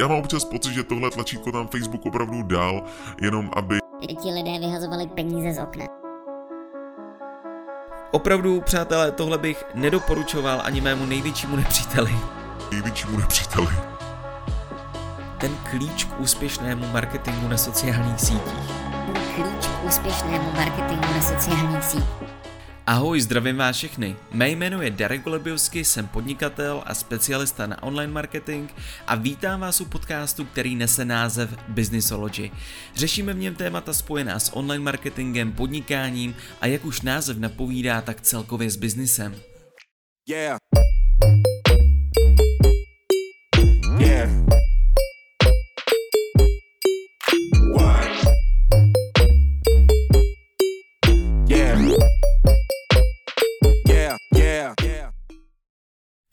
Já mám občas pocit, že tohle tlačítko tam Facebook opravdu dal, jenom aby ti lidé vyhazovali peníze z okna. Opravdu, přátelé, tohle bych nedoporučoval ani mému největšímu nepříteli. největšímu nepříteli. Ten klíč k úspěšnému marketingu na sociálních sítích. Ten klíč k úspěšnému marketingu na sociálních sítích. Ahoj, zdravím vás všechny. Mé jméno je Darek Golebivsky, jsem podnikatel a specialista na online marketing a vítám vás u podcastu, který nese název Businessology. Řešíme v něm témata spojená s online marketingem, podnikáním a jak už název napovídá, tak celkově s biznisem. Yeah.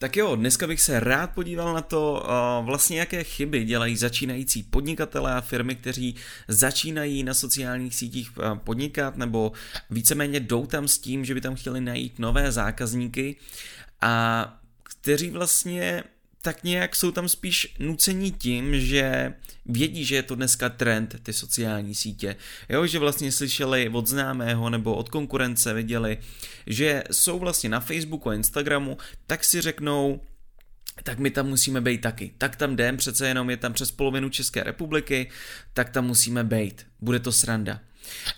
Tak jo, dneska bych se rád podíval na to, vlastně jaké chyby dělají začínající podnikatelé a firmy, kteří začínají na sociálních sítích podnikat nebo víceméně jdou tam s tím, že by tam chtěli najít nové zákazníky a kteří vlastně tak nějak jsou tam spíš nucení tím, že vědí, že je to dneska trend, ty sociální sítě. Jo, že vlastně slyšeli od známého nebo od konkurence, viděli, že jsou vlastně na Facebooku a Instagramu, tak si řeknou, tak my tam musíme být taky. Tak tam jdem, přece jenom je tam přes polovinu České republiky, tak tam musíme být. Bude to sranda.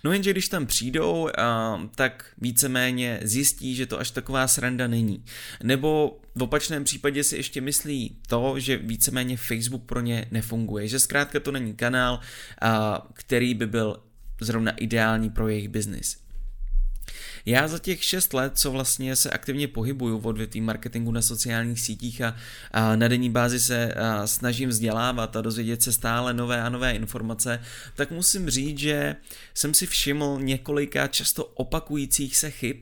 No jenže když tam přijdou, tak víceméně zjistí, že to až taková sranda není. Nebo v opačném případě si ještě myslí to, že víceméně Facebook pro ně nefunguje, že zkrátka to není kanál, který by byl zrovna ideální pro jejich biznis. Já za těch 6 let, co vlastně se aktivně pohybuju v odvětví marketingu na sociálních sítích a, a na denní bázi se a, snažím vzdělávat a dozvědět se stále nové a nové informace, tak musím říct, že jsem si všiml několika často opakujících se chyb,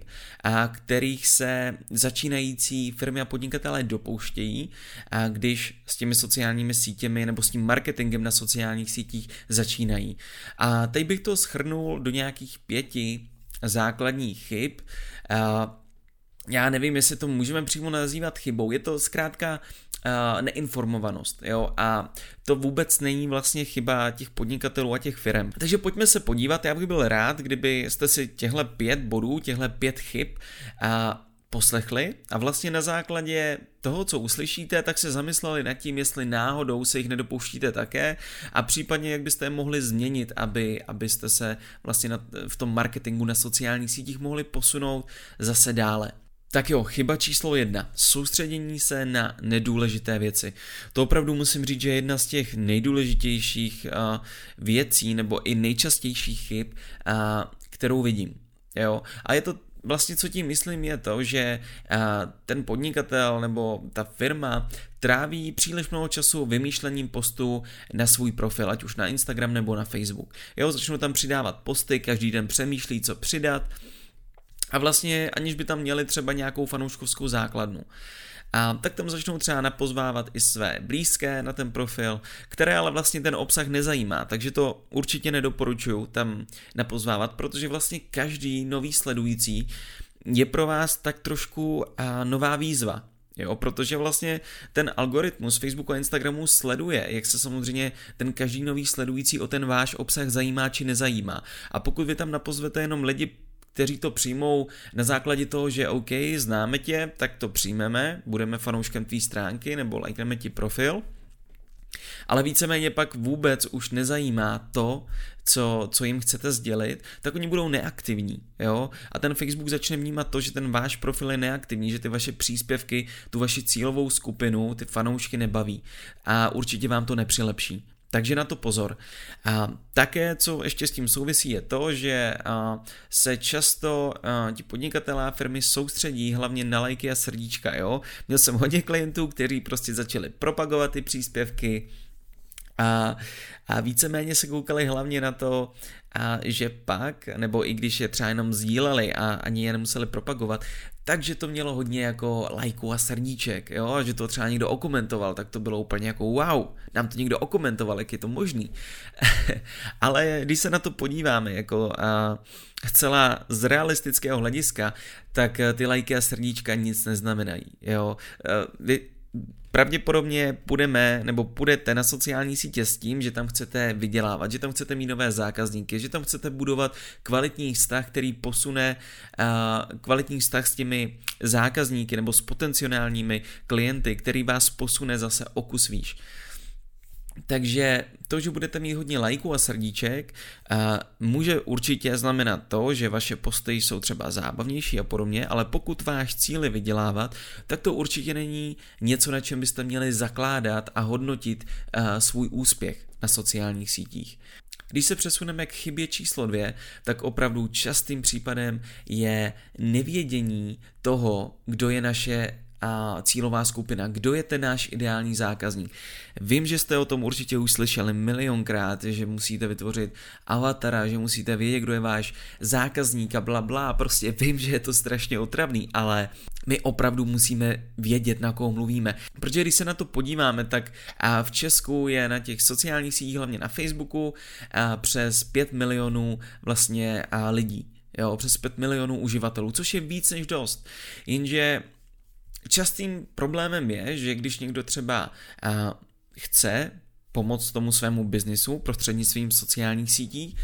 a kterých se začínající firmy a podnikatelé dopouštějí, a když s těmi sociálními sítěmi nebo s tím marketingem na sociálních sítích začínají. A teď bych to schrnul do nějakých pěti základních chyb. Já nevím, jestli to můžeme přímo nazývat chybou. Je to zkrátka neinformovanost, jo, a to vůbec není vlastně chyba těch podnikatelů a těch firm. Takže pojďme se podívat, já bych byl rád, kdyby jste si těhle pět bodů, těhle pět chyb a poslechli a vlastně na základě toho, co uslyšíte, tak se zamysleli nad tím, jestli náhodou se jich nedopouštíte také a případně jak byste je mohli změnit, aby, abyste se vlastně na, v tom marketingu na sociálních sítích mohli posunout zase dále. Tak jo, chyba číslo jedna. Soustředění se na nedůležité věci. To opravdu musím říct, že je jedna z těch nejdůležitějších uh, věcí nebo i nejčastějších chyb, uh, kterou vidím. Jo? A je to vlastně co tím myslím je to, že ten podnikatel nebo ta firma tráví příliš mnoho času vymýšlením postů na svůj profil, ať už na Instagram nebo na Facebook. Jo, začnou tam přidávat posty, každý den přemýšlí, co přidat a vlastně aniž by tam měli třeba nějakou fanouškovskou základnu. A tak tam začnou třeba napozvávat i své blízké na ten profil, které ale vlastně ten obsah nezajímá, takže to určitě nedoporučuju tam napozvávat, protože vlastně každý nový sledující je pro vás tak trošku nová výzva. Jo, protože vlastně ten algoritmus Facebooku a Instagramu sleduje, jak se samozřejmě ten každý nový sledující o ten váš obsah zajímá či nezajímá. A pokud vy tam napozvete jenom lidi kteří to přijmou na základě toho, že OK, známe tě, tak to přijmeme, budeme fanouškem tvý stránky nebo lajkneme ti profil, ale víceméně pak vůbec už nezajímá to, co, co jim chcete sdělit, tak oni budou neaktivní, jo? A ten Facebook začne vnímat to, že ten váš profil je neaktivní, že ty vaše příspěvky, tu vaši cílovou skupinu, ty fanoušky nebaví a určitě vám to nepřilepší. Takže na to pozor. A také, co ještě s tím souvisí, je to, že se často ti podnikatelé a firmy soustředí hlavně na lajky a srdíčka. Jo? Měl jsem hodně klientů, kteří prostě začali propagovat ty příspěvky, a, a víceméně se koukali hlavně na to, a že pak, nebo i když je třeba jenom sdíleli a ani je nemuseli propagovat, takže to mělo hodně jako lajků a srdíček, jo, že to třeba někdo okomentoval, tak to bylo úplně jako wow, nám to někdo okomentoval, jak je to možný. Ale když se na to podíváme jako a, celá z realistického hlediska, tak ty lajky a srdíčka nic neznamenají, jo. Vy pravděpodobně půjdeme nebo půjdete na sociální sítě s tím, že tam chcete vydělávat, že tam chcete mít nové zákazníky, že tam chcete budovat kvalitní vztah, který posune uh, kvalitní vztah s těmi zákazníky nebo s potenciálními klienty, který vás posune zase o kus výš. Takže to, že budete mít hodně lajků a srdíček, může určitě znamenat to, že vaše posty jsou třeba zábavnější a podobně, ale pokud váš cíl je vydělávat, tak to určitě není něco, na čem byste měli zakládat a hodnotit svůj úspěch na sociálních sítích. Když se přesuneme k chybě číslo dvě, tak opravdu častým případem je nevědění toho, kdo je naše a cílová skupina, kdo je ten náš ideální zákazník. Vím, že jste o tom určitě už slyšeli milionkrát, že musíte vytvořit avatara, že musíte vědět, kdo je váš zákazník a bla bla, prostě vím, že je to strašně otravný, ale my opravdu musíme vědět, na koho mluvíme. Protože když se na to podíváme, tak v Česku je na těch sociálních sítích, hlavně na Facebooku, přes 5 milionů vlastně lidí. Jo, přes 5 milionů uživatelů, což je víc než dost. Jenže Častým problémem je, že když někdo třeba chce pomoct tomu svému biznisu prostřednictvím sociálních sítí,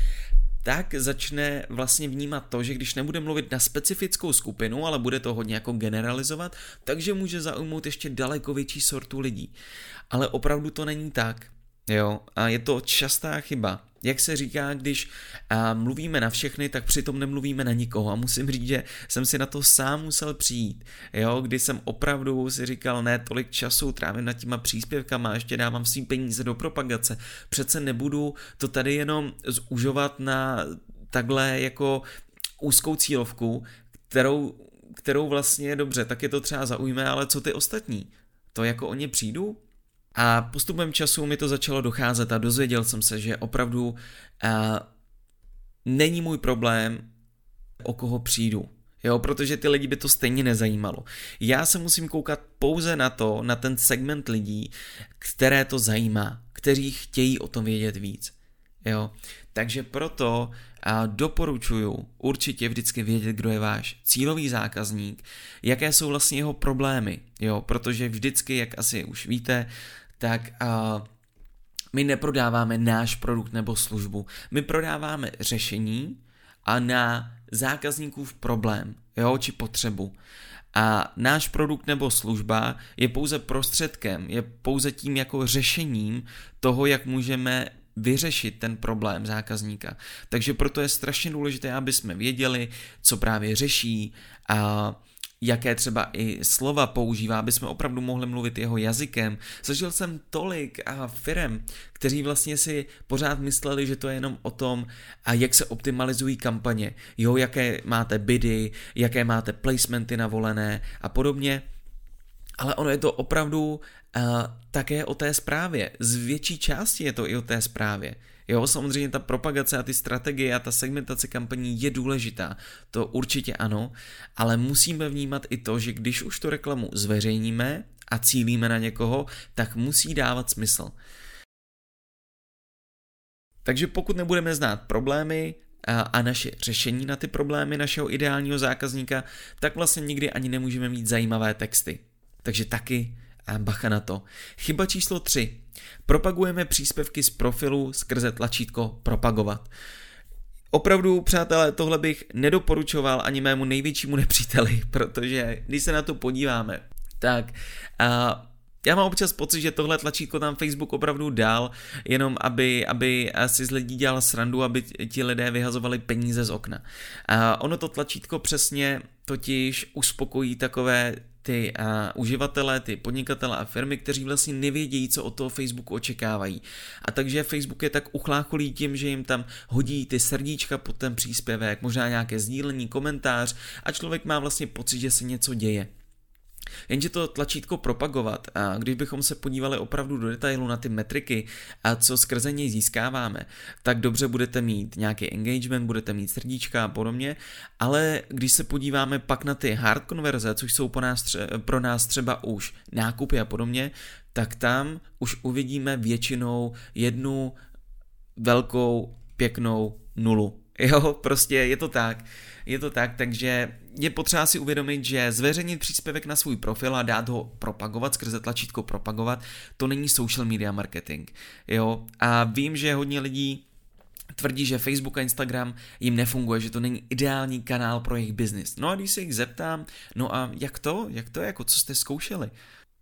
tak začne vlastně vnímat to, že když nebude mluvit na specifickou skupinu, ale bude to hodně jako generalizovat, takže může zaujmout ještě daleko větší sortu lidí. Ale opravdu to není tak. Jo, a je to častá chyba. Jak se říká, když a, mluvíme na všechny, tak přitom nemluvíme na nikoho. A musím říct, že jsem si na to sám musel přijít. Jo, kdy jsem opravdu si říkal, ne, tolik času trávím nad těma příspěvkama, ještě dávám svý peníze do propagace. Přece nebudu to tady jenom zužovat na takhle jako úzkou cílovku, kterou, kterou vlastně dobře, tak je to třeba zaujme, ale co ty ostatní? To jako o ně přijdu? A postupem času mi to začalo docházet a dozvěděl jsem se, že opravdu uh, není můj problém, o koho přijdu. Jo, protože ty lidi by to stejně nezajímalo. Já se musím koukat pouze na to, na ten segment lidí, které to zajímá, kteří chtějí o tom vědět víc. Jo, takže proto a doporučuju určitě vždycky vědět, kdo je váš cílový zákazník, jaké jsou vlastně jeho problémy, jo, protože vždycky, jak asi už víte, tak uh, my neprodáváme náš produkt nebo službu. My prodáváme řešení a na zákazníkův problém, jo, či potřebu. A náš produkt nebo služba je pouze prostředkem, je pouze tím jako řešením toho, jak můžeme vyřešit ten problém zákazníka. Takže proto je strašně důležité, aby jsme věděli, co právě řeší a jaké třeba i slova používá, aby jsme opravdu mohli mluvit jeho jazykem. Zažil jsem tolik a firem, kteří vlastně si pořád mysleli, že to je jenom o tom, a jak se optimalizují kampaně, jo, jaké máte bidy, jaké máte placementy navolené a podobně. Ale ono je to opravdu uh, také o té zprávě. Z větší části je to i o té zprávě. Jo, samozřejmě ta propagace a ty strategie a ta segmentace kampaní je důležitá, to určitě ano, ale musíme vnímat i to, že když už tu reklamu zveřejníme a cílíme na někoho, tak musí dávat smysl. Takže pokud nebudeme znát problémy, a naše řešení na ty problémy našeho ideálního zákazníka, tak vlastně nikdy ani nemůžeme mít zajímavé texty. Takže taky bacha na to. Chyba číslo 3. Propagujeme příspěvky z profilu skrze tlačítko propagovat. Opravdu, přátelé, tohle bych nedoporučoval ani mému největšímu nepříteli, protože když se na to podíváme, tak a já mám občas pocit, že tohle tlačítko tam Facebook opravdu dal, jenom aby, aby si z lidí dělal srandu, aby ti lidé vyhazovali peníze z okna. A ono to tlačítko přesně totiž uspokojí takové ty uh, uživatelé, ty podnikatele a firmy, kteří vlastně nevědějí, co od toho Facebooku očekávají. A takže Facebook je tak uchlácholý tím, že jim tam hodí ty srdíčka pod ten příspěvek, možná nějaké sdílení, komentář a člověk má vlastně pocit, že se něco děje. Jenže to tlačítko propagovat, a když bychom se podívali opravdu do detailu na ty metriky a co skrze něj získáváme, tak dobře budete mít nějaký engagement, budete mít srdíčka a podobně, ale když se podíváme pak na ty hard konverze, což jsou pro nás, tře- pro nás třeba už nákupy a podobně, tak tam už uvidíme většinou jednu velkou pěknou nulu Jo, prostě je to tak. Je to tak, takže je potřeba si uvědomit, že zveřejnit příspěvek na svůj profil a dát ho propagovat skrze tlačítko propagovat, to není social media marketing. Jo, a vím, že hodně lidí tvrdí, že Facebook a Instagram jim nefunguje, že to není ideální kanál pro jejich biznis. No a když se jich zeptám, no a jak to, jak to, jako co jste zkoušeli?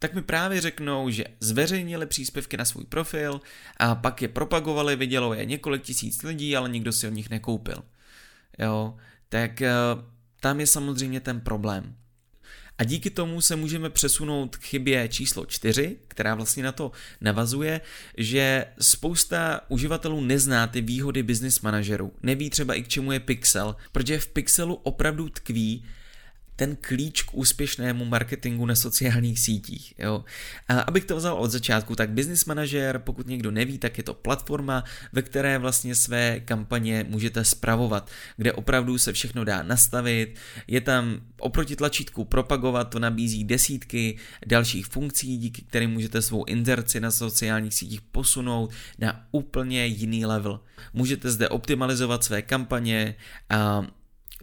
Tak mi právě řeknou, že zveřejnili příspěvky na svůj profil a pak je propagovali, vidělo je několik tisíc lidí, ale nikdo si od nich nekoupil. Jo, tak eh, tam je samozřejmě ten problém. A díky tomu se můžeme přesunout k chybě číslo 4, která vlastně na to navazuje, že spousta uživatelů nezná ty výhody business manažerů. Neví třeba i k čemu je Pixel, protože v Pixelu opravdu tkví ten klíč k úspěšnému marketingu na sociálních sítích. Jo. A abych to vzal od začátku, tak Business Manager, pokud někdo neví, tak je to platforma, ve které vlastně své kampaně můžete spravovat, kde opravdu se všechno dá nastavit. Je tam oproti tlačítku propagovat, to nabízí desítky dalších funkcí, díky kterým můžete svou inzerci na sociálních sítích posunout na úplně jiný level. Můžete zde optimalizovat své kampaně a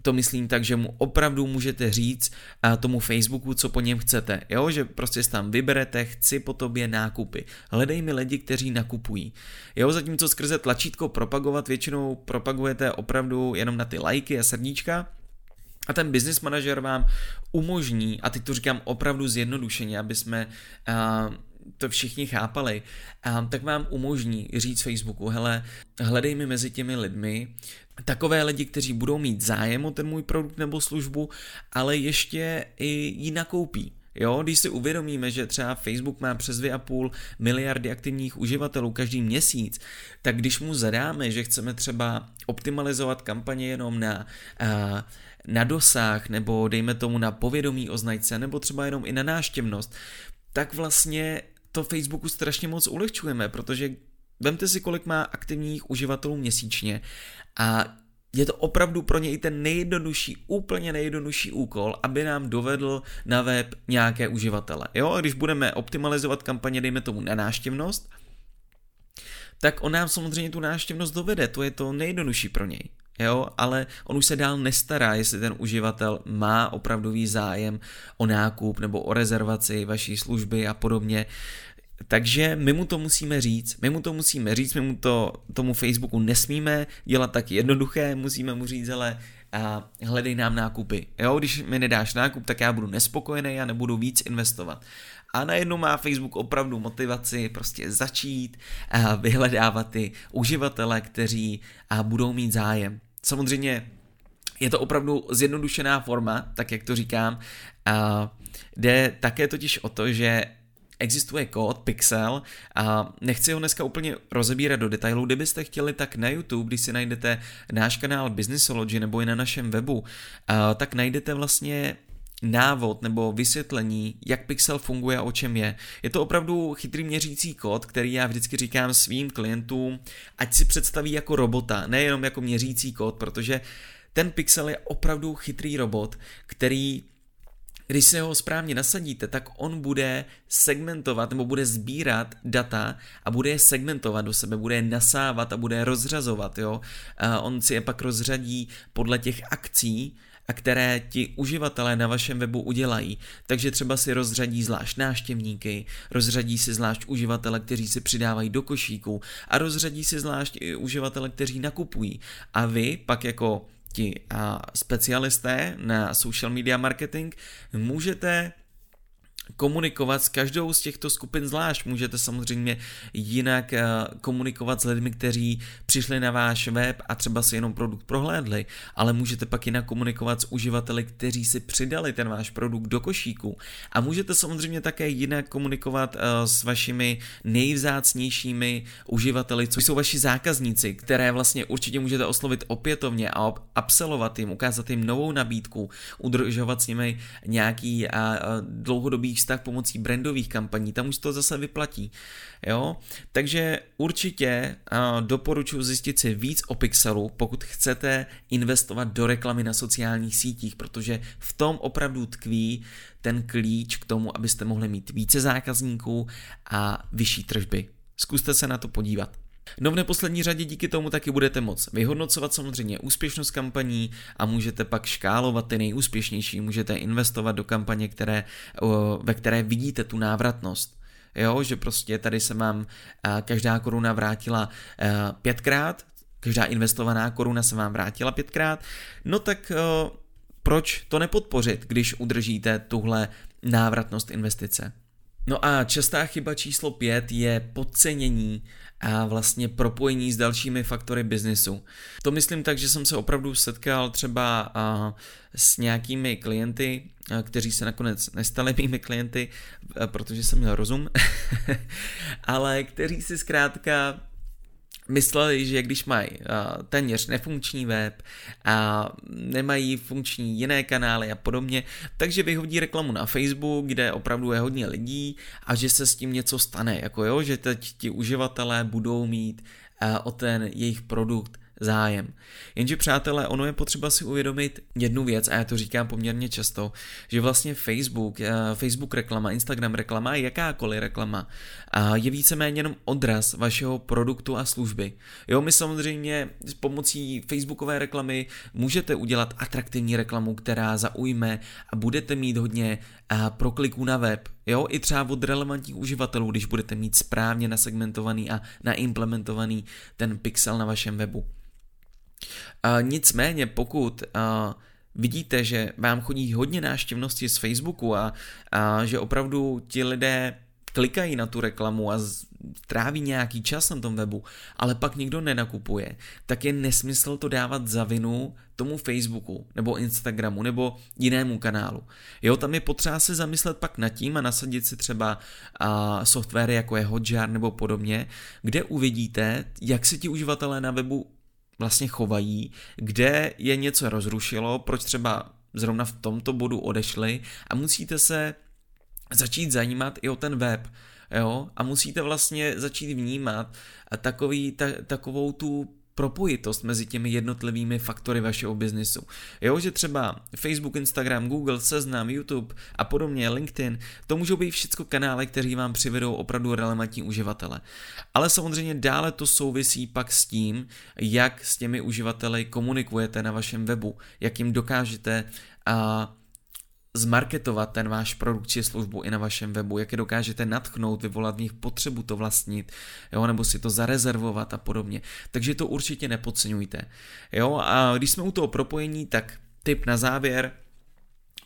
to myslím tak, že mu opravdu můžete říct a tomu Facebooku, co po něm chcete. Jo, že prostě tam vyberete, chci po tobě nákupy. Hledej mi lidi, kteří nakupují. Jo, zatímco skrze tlačítko propagovat většinou propagujete opravdu jenom na ty lajky a srdíčka, a ten business manager vám umožní, a teď to říkám opravdu zjednodušeně, aby jsme uh, to všichni chápali, um, tak vám umožní říct Facebooku, hele, hledej mi mezi těmi lidmi takové lidi, kteří budou mít zájem o ten můj produkt nebo službu, ale ještě i ji nakoupí. Jo, když si uvědomíme, že třeba Facebook má přes 2,5 miliardy aktivních uživatelů každý měsíc, tak když mu zadáme, že chceme třeba optimalizovat kampaně jenom na, na dosah, nebo dejme tomu na povědomí o značce, nebo třeba jenom i na náštěvnost, tak vlastně to Facebooku strašně moc ulehčujeme, protože vemte si, kolik má aktivních uživatelů měsíčně a je to opravdu pro něj ten nejjednodušší, úplně nejjednodušší úkol, aby nám dovedl na web nějaké uživatele. Jo, a když budeme optimalizovat kampaně, dejme tomu na náštěvnost, tak on nám samozřejmě tu náštěvnost dovede, to je to nejjednodušší pro něj. Jo, ale on už se dál nestará, jestli ten uživatel má opravdový zájem o nákup nebo o rezervaci vaší služby a podobně. Takže my mu to musíme říct, my mu to musíme říct, my mu to tomu Facebooku nesmíme dělat tak jednoduché, musíme mu říct, ale a hledej nám nákupy. Jo, když mi nedáš nákup, tak já budu nespokojený a nebudu víc investovat. A najednou má Facebook opravdu motivaci prostě začít a vyhledávat ty uživatele, kteří a budou mít zájem. Samozřejmě je to opravdu zjednodušená forma, tak jak to říkám. A jde také totiž o to, že existuje kód Pixel a nechci ho dneska úplně rozebírat do detailů. Kdybyste chtěli, tak na YouTube, když si najdete náš kanál Businessology nebo i na našem webu, tak najdete vlastně návod nebo vysvětlení, jak Pixel funguje a o čem je. Je to opravdu chytrý měřící kód, který já vždycky říkám svým klientům, ať si představí jako robota, nejenom jako měřící kód, protože ten Pixel je opravdu chytrý robot, který když se ho správně nasadíte, tak on bude segmentovat nebo bude sbírat data a bude je segmentovat do sebe, bude je nasávat a bude je rozřazovat, jo. A on si je pak rozřadí podle těch akcí, a které ti uživatelé na vašem webu udělají. Takže třeba si rozřadí zvlášť náštěvníky, rozřadí si zvlášť uživatele, kteří se přidávají do košíku a rozřadí si zvlášť i uživatele, kteří nakupují. A vy pak jako ti specialisté na social media marketing můžete komunikovat s každou z těchto skupin zvlášť. Můžete samozřejmě jinak eh, komunikovat s lidmi, kteří přišli na váš web a třeba si jenom produkt prohlédli, ale můžete pak jinak komunikovat s uživateli, kteří si přidali ten váš produkt do košíku. A můžete samozřejmě také jinak komunikovat eh, s vašimi nejvzácnějšími uživateli, což jsou vaši zákazníci, které vlastně určitě můžete oslovit opětovně a upsellovat jim, ukázat jim novou nabídku, udržovat s nimi nějaký dlouhodobý vztah pomocí brandových kampaní, tam už to zase vyplatí. Jo? Takže určitě doporučuji zjistit si víc o Pixelu, pokud chcete investovat do reklamy na sociálních sítích, protože v tom opravdu tkví ten klíč k tomu, abyste mohli mít více zákazníků a vyšší tržby. Zkuste se na to podívat. No v neposlední řadě díky tomu taky budete moct vyhodnocovat samozřejmě úspěšnost kampaní a můžete pak škálovat ty nejúspěšnější, můžete investovat do kampaně, které, ve které vidíte tu návratnost. Jo, že prostě tady se vám každá koruna vrátila pětkrát, každá investovaná koruna se vám vrátila pětkrát, no tak proč to nepodpořit, když udržíte tuhle návratnost investice? No a častá chyba číslo pět je podcenění a vlastně propojení s dalšími faktory biznesu. To myslím tak, že jsem se opravdu setkal třeba s nějakými klienty, kteří se nakonec nestali mými klienty, protože jsem měl rozum, ale kteří si zkrátka mysleli, že když mají uh, téměř nefunkční web a nemají funkční jiné kanály a podobně, takže vyhodí reklamu na Facebook, kde opravdu je hodně lidí a že se s tím něco stane, jako jo, že teď ti uživatelé budou mít uh, o ten jejich produkt zájem. Jenže přátelé, ono je potřeba si uvědomit jednu věc, a já to říkám poměrně často, že vlastně Facebook, eh, Facebook reklama, Instagram reklama, jakákoliv reklama je víceméně jenom odraz vašeho produktu a služby. Jo, my samozřejmě s pomocí Facebookové reklamy můžete udělat atraktivní reklamu, která zaujme a budete mít hodně prokliků na web, jo, i třeba od relevantních uživatelů, když budete mít správně nasegmentovaný a naimplementovaný ten pixel na vašem webu. Nicméně, pokud vidíte, že vám chodí hodně náštěvnosti z Facebooku a, a že opravdu ti lidé klikají na tu reklamu a tráví nějaký čas na tom webu, ale pak nikdo nenakupuje, tak je nesmysl to dávat za vinu tomu Facebooku nebo Instagramu nebo jinému kanálu. Jo, tam je potřeba se zamyslet pak nad tím a nasadit si třeba softwary jako je Hotjar nebo podobně, kde uvidíte, jak se ti uživatelé na webu vlastně chovají, kde je něco rozrušilo, proč třeba zrovna v tomto bodu odešli a musíte se začít zajímat i o ten web, jo, a musíte vlastně začít vnímat takový, ta, takovou tu propojitost mezi těmi jednotlivými faktory vašeho biznisu. Jo, že třeba Facebook, Instagram, Google, Seznam, YouTube a podobně, LinkedIn, to můžou být všechno kanály, které vám přivedou opravdu relevantní uživatele. Ale samozřejmě dále to souvisí pak s tím, jak s těmi uživateli komunikujete na vašem webu, jak jim dokážete a zmarketovat ten váš produkt či službu i na vašem webu, jak je dokážete natchnout, vyvolat v nich potřebu to vlastnit, jo, nebo si to zarezervovat a podobně. Takže to určitě nepodceňujte. Jo, a když jsme u toho propojení, tak tip na závěr,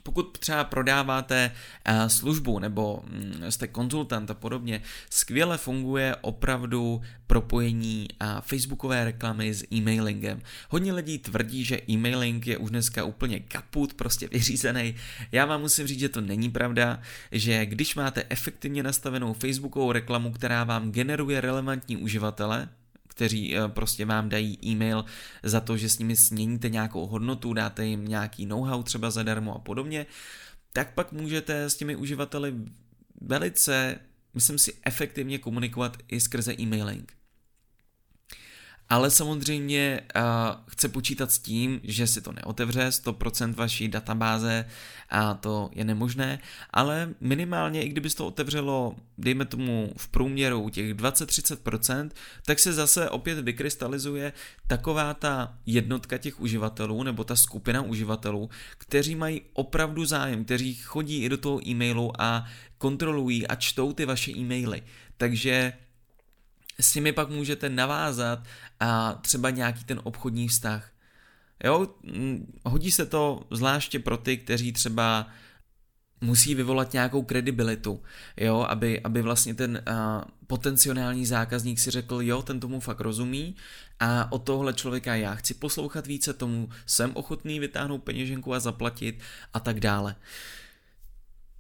pokud třeba prodáváte eh, službu nebo mm, jste konzultant a podobně, skvěle funguje opravdu propojení a facebookové reklamy s e-mailingem. Hodně lidí tvrdí, že e-mailing je už dneska úplně kaput, prostě vyřízený. Já vám musím říct, že to není pravda, že když máte efektivně nastavenou facebookovou reklamu, která vám generuje relevantní uživatele, kteří eh, prostě vám dají e-mail za to, že s nimi směníte nějakou hodnotu, dáte jim nějaký know-how třeba zadarmo a podobně, tak pak můžete s těmi uživateli velice, myslím si, efektivně komunikovat i skrze e-mailing ale samozřejmě uh, chce počítat s tím, že si to neotevře 100% vaší databáze a to je nemožné, ale minimálně i kdyby to otevřelo, dejme tomu v průměru těch 20-30%, tak se zase opět vykrystalizuje taková ta jednotka těch uživatelů nebo ta skupina uživatelů, kteří mají opravdu zájem, kteří chodí i do toho e-mailu a kontrolují a čtou ty vaše e-maily. Takže s nimi pak můžete navázat a třeba nějaký ten obchodní vztah. Jo, mm, hodí se to zvláště pro ty, kteří třeba musí vyvolat nějakou kredibilitu, jo, aby, aby vlastně ten uh, potenciální zákazník si řekl, jo, ten tomu fakt rozumí a od tohle člověka já chci poslouchat více, tomu jsem ochotný vytáhnout peněženku a zaplatit a tak dále.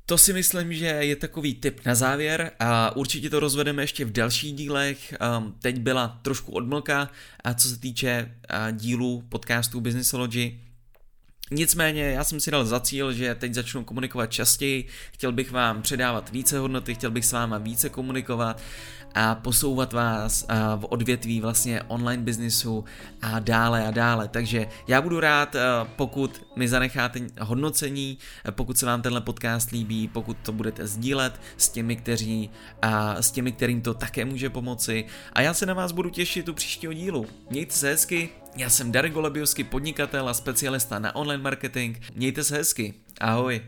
To si myslím, že je takový tip na závěr a určitě to rozvedeme ještě v dalších dílech. Um, teď byla trošku odmlka, a co se týče dílu podcastu Businessology, Nicméně já jsem si dal za cíl, že teď začnu komunikovat častěji, chtěl bych vám předávat více hodnoty, chtěl bych s váma více komunikovat a posouvat vás v odvětví vlastně online biznisu a dále a dále. Takže já budu rád, pokud mi zanecháte hodnocení, pokud se vám tenhle podcast líbí, pokud to budete sdílet s těmi, kteří, s těmi, kterým to také může pomoci. A já se na vás budu těšit u příštího dílu. Mějte se hezky, já jsem Darek Golebiovský, podnikatel a specialista na online marketing. Mějte se hezky. Ahoj.